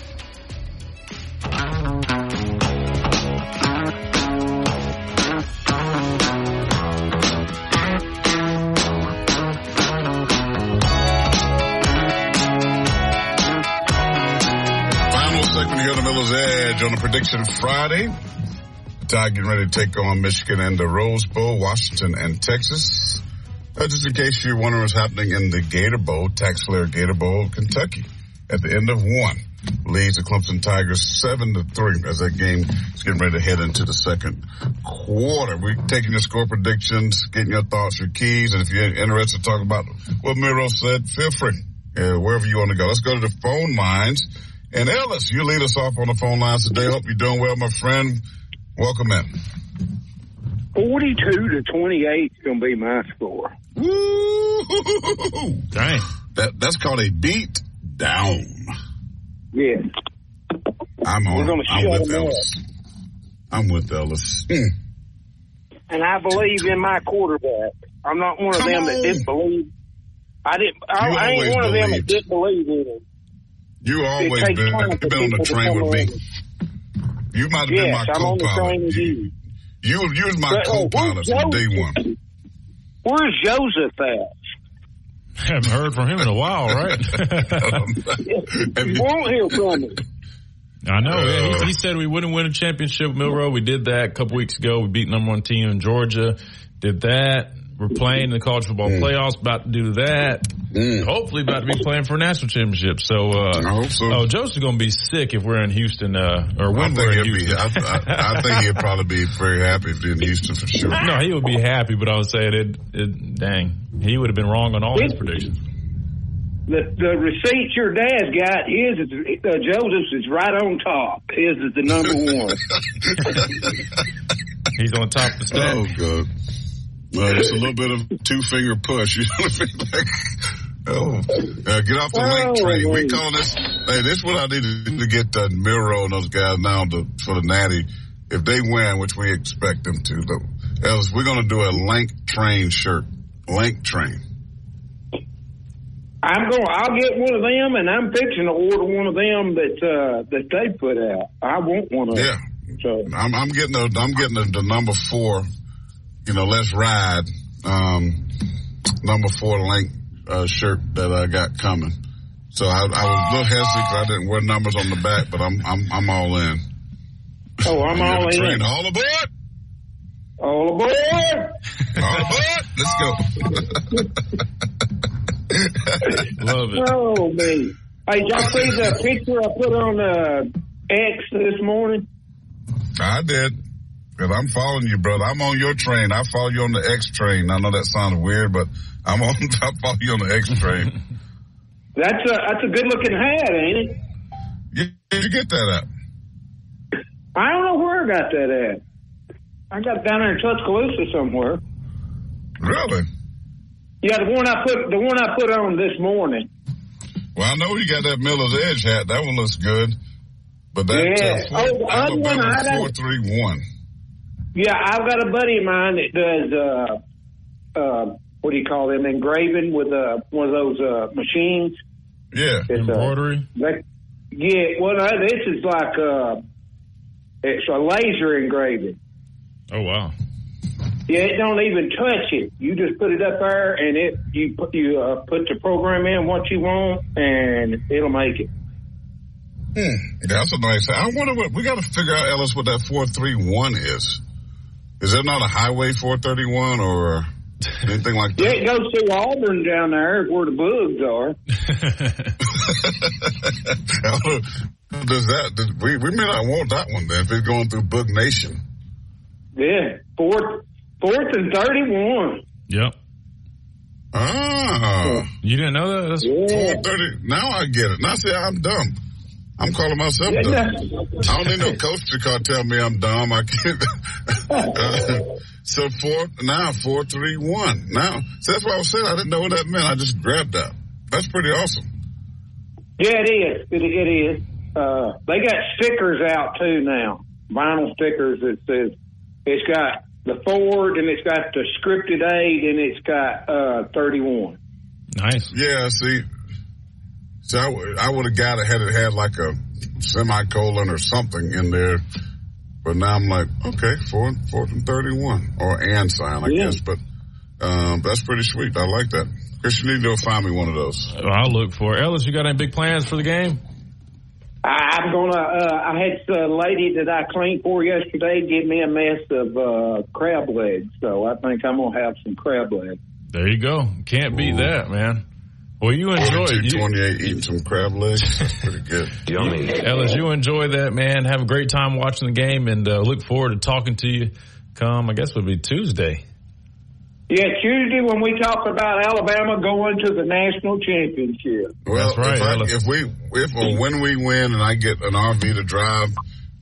Miller's Edge on the prediction Friday. Tide getting ready to take on Michigan and the Rose Bowl, Washington and Texas. Uh, just in case you're wondering what's happening in the Gator Bowl, TaxSlayer Gator Bowl, Kentucky. At the end of one, leads the Clemson Tigers seven to three as that game is getting ready to head into the second quarter. We're taking your score predictions, getting your thoughts, your keys, and if you're interested to talk about what Milroe said, feel free. Uh, wherever you want to go. Let's go to the phone lines. And Ellis, you lead us off on the phone lines today. Hope you're doing well, my friend. Welcome in. 42 to 28 is going to be my score. Woo! Dang. That, that's called a beat down. Yes. I'm on. We're gonna I'm shut with them Ellis. I'm with Ellis. Hmm. And I believe in my quarterback. I'm not one of Come them that on. didn't believe. I didn't. I, I ain't always one of them that believed. didn't believe in him. You always takes been, time you've for been on the train with me. along. You might have been my I'm on the co-pilot. train with you. You, you was my But, oh, co-pilot where's from day Joseph? one. Where's Joseph at? I (laughs) Haven't heard from him in a while, right? (laughs) (laughs) You won't hear from him. I know. Uh. He, he said we wouldn't win a championship with Milroe. We did that a couple weeks ago. We beat number one team in Georgia. Did that. We're playing in the college football Mm. playoffs. About to do that. Hopefully, about to be playing for a national championship. So, uh, I hope so. oh, Joseph's going to be sick if we're in Houston, uh, or I when think we're in he'll be. Houston. I, I, I think he'll probably be very happy if he's in Houston for sure. no, he would be happy, but I was saying it, it dang, he would have been wrong on all his predictions. The the receipt your dad's got, his is uh, Joseph's is right on top. His is the number (laughs) one. He's on top of the stand. Oh god. Well, it's a little bit of two finger push. (laughs) You know what I mean? Like, oh, uh, get off the Lank Oh, train. We call this. Hey, this is what I need to, to get uh, Milroe and those guys now to, for the Natty. If they win, which we expect them to, though, else we're going to do a Lank train shirt. Lank train. I'm going. I'll get one of them, and I'm fixing to order one of them that uh, that they put out. I want one of Yeah. them. So I'm, I'm getting the I'm getting the, the number four. You know, let's ride. Um, number four Lank uh, shirt that I got coming. So I, I was a little hesitant because I didn't wear numbers on the back, but I'm I'm I'm all in. oh, I'm Yeah, all the train, in. All aboard! All aboard! All aboard! Let's go. (laughs) Love it. Oh man! Hey, did y'all see the picture I put on uh, X this morning? I did. Cause I'm following you, brother. I'm on your train. I follow you on the X train. I know that sounds weird, but I'm on. (laughs) I follow you on the X train. That's a that's a good looking hat, ain't it? You- Did you get that up? I don't know where I got that at. I got down there in Tuscaloosa somewhere. Really? Yeah, the one I put the one I put on this morning. Well, I know you got that Miller's Edge hat. That one looks good. But that Yeah. uh, Oh, one, I Alabama four three one. Yeah, I've got a buddy of mine that does uh uh what do you call them engraving with uh one of those uh machines. Yeah. It's, uh, Embroidery. They, yeah, well, no, this is like uh, it's a laser engraving. Oh wow. Yeah, it don't even touch it. You just put it up there, and it you put you uh, put the program in what you want, and it'll make it. Hmm. That's a nice. I wonder what we got to figure out, Ellis, what that four three one is. Is that not a highway four thirty one or anything like that? Yeah, that? it goes through Auburn down there where the bugs are. (laughs) (laughs) Does that? does- we we may not want that one then if it's going through Bug Nation. Yeah, fourth fourth and thirty one. Yep. Ah. You didn't know that? That's, Yeah. 430. Now I get it. Now see, I'm dumb. I'm calling myself Yeah, dumb. I don't need no coach to call tell me I'm dumb. I can't. Uh, (laughs) so four now four three one. Now so that's why I was saying I didn't know what that meant. I just grabbed that. That's pretty awesome. Yeah, it is. It, it is. Uh, they got stickers out too now. Vinyl stickers that says it's got the Ford and it's got the scripted aid and it's got uh, 31. nice. Yeah. See. So I, w- I would have got it had it had like a semicolon or something in there. But now I'm like, okay, four, fourth and 31 or and sign, I Yeah. guess. But, um, that's pretty sweet. I like that. Chris, you need to go find me one of those. I'll look for it. Ellis, you got any big plans for the game? I, I'm gonna. Uh, I had a lady that I cleaned for yesterday give me a mess of uh, crab legs, so I think I'm gonna have some crab legs. There you go. Can't beat that, man. Well, you enjoy it. You- 228 eating some crab legs. That's pretty good. (laughs) Yummy. Ellis, you enjoy that, man. Have a great time watching the game and uh, look forward to talking to you come, I guess it would be Tuesday. Yeah, Tuesday when we talk about Alabama going to the national championship. Well, That's right, if, I, Ellis. if we, if or when we win and I get an RV to drive,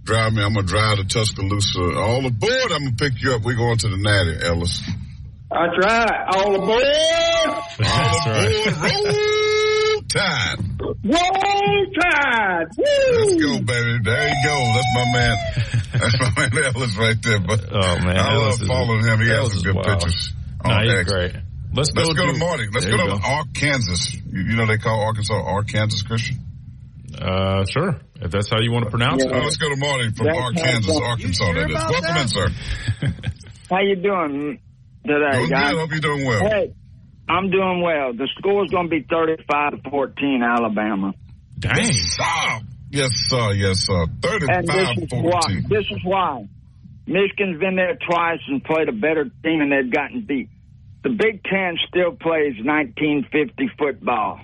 drive me, I'm gonna drive to Tuscaloosa. All aboard! I'm gonna pick you up. We're going to the Natty, Ellis. That's right. All aboard! That's right. Aboard, roll tide. Roll Tide! Woo! Let's go, baby. There you go. That's my man. That's my man Ellis right there. But Oh, man. I Ellis love is- following him. He Ellis has is some good wild. pictures. No, on he's X. great. Let's go, Let's go to to Marty. Let's There go to Arkansas. You, you know they call Arkansas Arkansas Christian. Uh, sure. If that's how you want to pronounce it. let's go to Marty from That's Arkansas, awesome. Arkansas. That is. Welcome in, sir. How you doing today, Doing guys? good. Hope you're doing well. Hey, I'm doing well. The score's going to be 35 to 14, Alabama. it. Dang. Sir. Yes, sir. Yes, sir. And this 35 is why. 14. This is why. Michigan's been there twice and played a better team, and they've gotten beat. the Big Ten still plays 1950 football.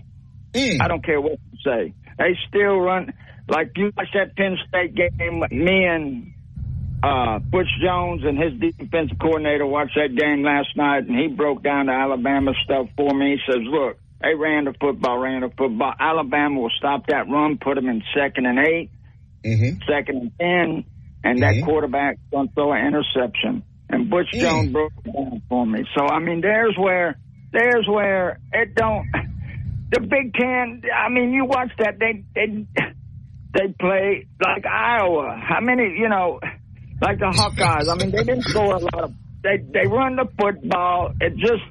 Mm. I don't care what you say. They still run like you watch that Penn State game. Me and uh, Butch Jones and his defensive coordinator watched that game last night, and he broke down the Alabama stuff for me. He says, "Look, they ran the football, ran the football. Alabama will stop that run, put them in second and 8 Mm-hmm. second and ten, and that quarterback's going to throw an interception." And Butch Mm. Jones broke it down for me. So I mean, there's where there's where it don't. (laughs) The Big Ten. I mean, you watch that. They they (laughs) they play like Iowa. How many? You know, like the Hawkeyes. I mean, they didn't score a lot of. They they run the football. It just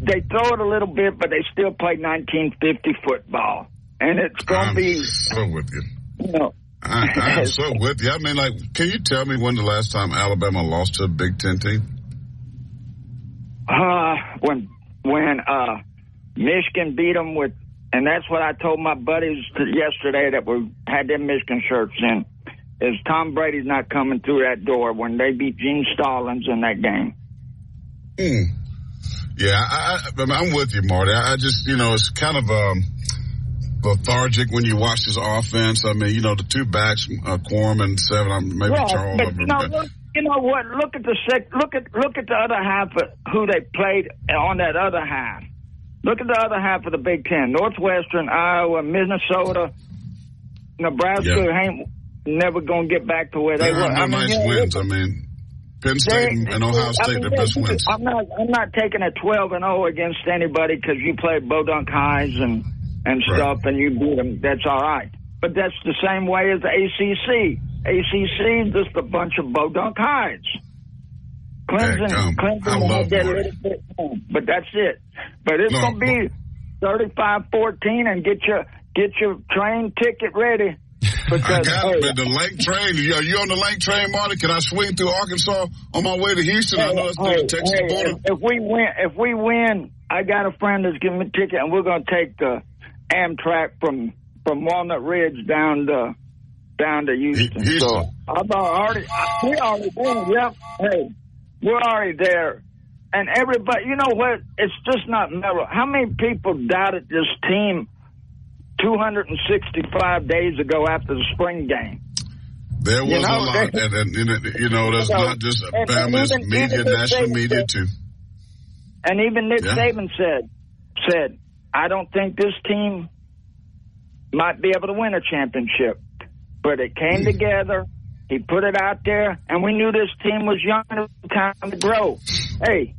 they throw it a little bit, but they still play 1950 football, and it's going to I'm be. so with you. You know, I, I'm so (laughs) with you. I mean, like, can you tell me when the last time Alabama lost to a Big Ten team? Uh, when when uh, Michigan beat them with, and that's what I told my buddies yesterday that we had them Michigan shirts in. Is Tom Brady's not coming through that door when they beat Gene Stallings in that game? Mm. Yeah, I, I, I'm with you, Marty. I, just, you know, it's kind of um, lethargic when you watch this offense. I mean, you know, the two backs, uh, Corum and Seven, um, maybe yeah, Charles. but you know, look, you know what? Look at the sec. Look at look at the other half of who they played on that other half. Look at the other half of the Big Ten: Northwestern, Iowa, Minnesota, Nebraska. Ain't never gonna get back to where they were. I mean, nice wins. I mean, Penn State and, and Ohio I State, mean, their best wins. I'm not. I'm not taking a 12 and 0 against anybody because you played Bodunk Highs and and stuff, and you beat them. That's all right. But that's the same way as the ACC. ACC just a bunch of Bodunk Highs. Clemson, Heck, um, Clemson had that little bit, but that's it. But it's No, gonna be 35-14, and get your get your train ticket ready. I Because got hey, it. The Lank train. Are you on the Lank train, Marty? Can I swing through Arkansas on my way to Houston? I know it's near the Texas hey, border. If, if we win, if we win, I got a friend that's giving me a ticket, and we're going to take the Amtrak from from Walnut Ridge down to down to Houston. So I've already we already there. Yep. Hey, we're already there. And everybody, you know what? It's just not Milroe. How many people doubted this team 265 days ago after the spring game? There was You know, a lot, they- and, and, and, you know, that's know, not just Bama's even- media, even national media too. And even Nick Yeah. Saban said, said, I don't think this team might be able to win a championship. But it came Hmm. together. He put it out there, and we knew this team was young and it was time to grow. Hey,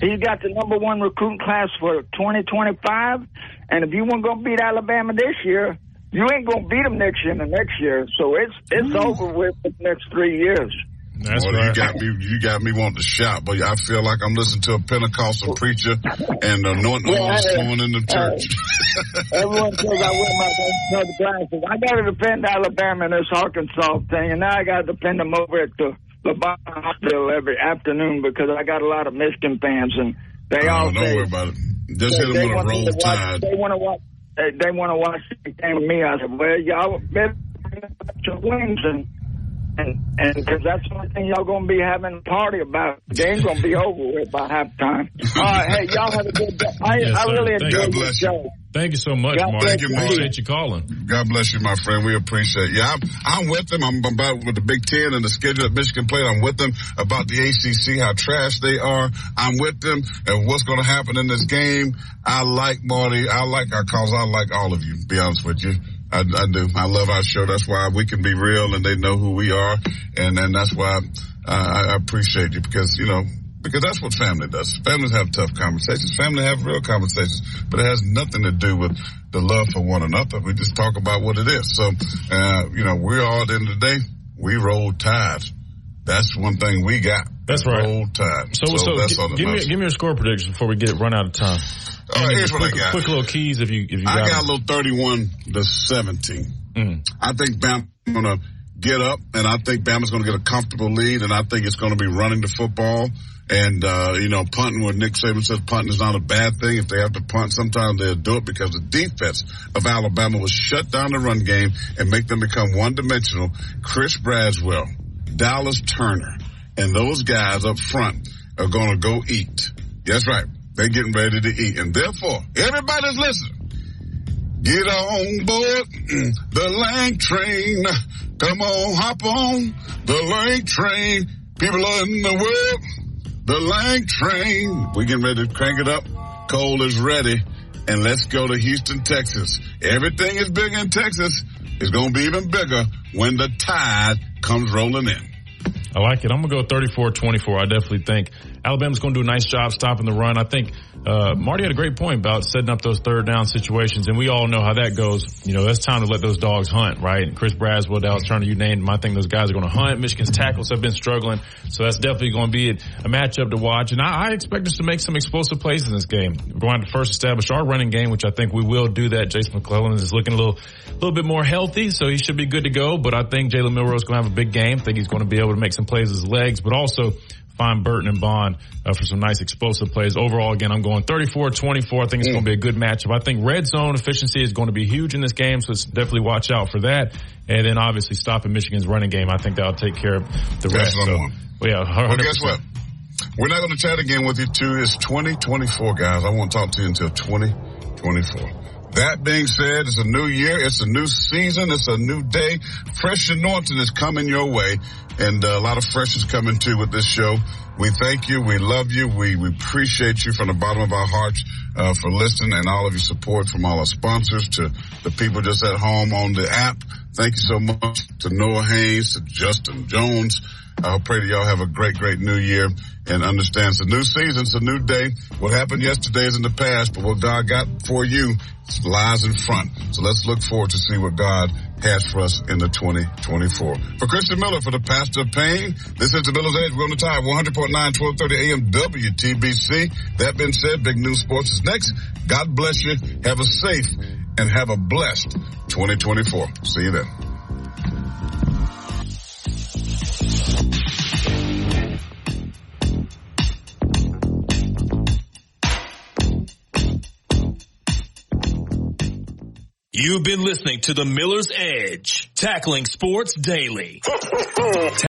he's got the number one recruiting class for 2025. And if you weren't going to beat Alabama this year, you ain't going to beat them next year and the next year. So it's it's hmm. over with the next three years. That's well, right. You got me. You got me wanting to shout, but I feel like I'm listening to a Pentecostal preacher and anointing Well, oil is I- flowing in the uh, church. (laughs) Everyone says I wear my glasses. I got to defend Alabama in this Arkansas thing, and now I got to defend them over at the Le Bonheur Hospital every afternoon because I got a lot of Michigan fans, and they oh, all Oh, don't say worry about it. Just they, hit them with a want roll to watch. tide. They want to watch. They, they want to watch the game with me. I said, well, y'all better your wings and. And and because that's the only thing y'all gonna be having a party about. The game's gonna be over with by halftime. (laughs) All right, hey, y'all have a good day. I, Yes, I really enjoyed you. the show. Thank you so much, God Marty. bless you, Marty. Appreciate you calling. God bless you, my friend. We appreciate you. I'm, I'm with them. I'm about with the Big Ten and the schedule that Michigan played. I'm with them about the ACC, how trash they are. I'm with them and what's going to happen in this game. I like Marty. I like our cause. I like all of you. to Be honest with you. I, I do. I love our show. That's why we can be real and they know who we are. And and that's why I, I appreciate you because, you know, because that's what family does. Families have tough conversations. Family have real conversations, but it has nothing to do with the love for one another. We just talk about what it is. So, uh, you know, we're all at the end of the day, we roll tides. That's one thing we got. That's right. Roll tide. So, so, that's gi- all that give me give me your score prediction before we get run out of time. All right, And here's what I quick, got. Quick little keys if you if you got. I got a little 31 to 17. Mm. I think Bama's going to get up, and I think Bama's going to get a comfortable lead, and I think it's going to be running the football. And, uh, you know, punting where Nick Saban says punting is not a bad thing. If they have to punt, sometimes they'll do it because the defense of Alabama will shut down the run game and make them become one dimensional. Chris Braswell, Dallas Turner, and those guys up front are going to go eat. That's right. They're getting ready to eat. And therefore, everybody's listening. Get on board (clears throat) the Lank train. Come on, hop on the Lank train. People are in the world, the Lank train. We getting ready to crank it up. Cole is ready. And let's go to Houston, Texas. Everything is big in Texas. It's going to be even bigger when the tide comes rolling in. I like it. I'm going to go 34-24. I definitely think Alabama's going to do a nice job stopping the run. I think uh, Marty had a great point about setting up those third down situations, and we all know how that goes. You know, it's time to let those dogs hunt, right? And Chris Braswell, Dallas Turner, you named. I think those guys are going to hunt. Michigan's tackles have been struggling, so that's definitely going to be a, matchup to watch. And I, I, expect us to make some explosive plays in this game. We're going to first establish our running game, which I think we will do that. Jason McClellan is looking a little, little bit more healthy, so he should be good to go. But I think Jalen Milroe is going to have a big game. I think he's going to be able to make some plays with his legs, but also find Burton and Bond uh, for some nice explosive plays. Overall, again, I'm going 34-24. I think it's mm. going to be a good matchup. I think red zone efficiency is going to be huge in this game, so definitely watch out for that. And then obviously stopping Michigan's running game. I think that'll take care of the That's rest. So, well, yeah, 100%. Well, guess what? We're not going to chat again with you too. It's 2024, guys. I won't talk to you until 2024. That being said, it's a new year. It's a new season. It's a new day. Fresh anointing is coming your way. And uh, a lot of fresh is coming too with this show. We thank you. We love you. We, we appreciate you from the bottom of our hearts uh, for listening and all of your support from all our sponsors to the people just at home on the app. Thank you so much to Noah Haynes, to Justin Jones. I pray that y'all have a great, great new year and understand it's a new season, it's a new day. What happened yesterday is in the past, but what God got for you lies in front. So let's look forward to see what God has for us in the 2024. For Christian Miller, for the pastor of Payne, this is the Miller's Edge. We're on the Tide, 100.9, 1230 AM WTBC. That being said, Big News Sports is next. God bless you. Have a safe and have a blessed 2024. See you then. You've been listening to the Miller's Edge, tackling sports daily. (laughs)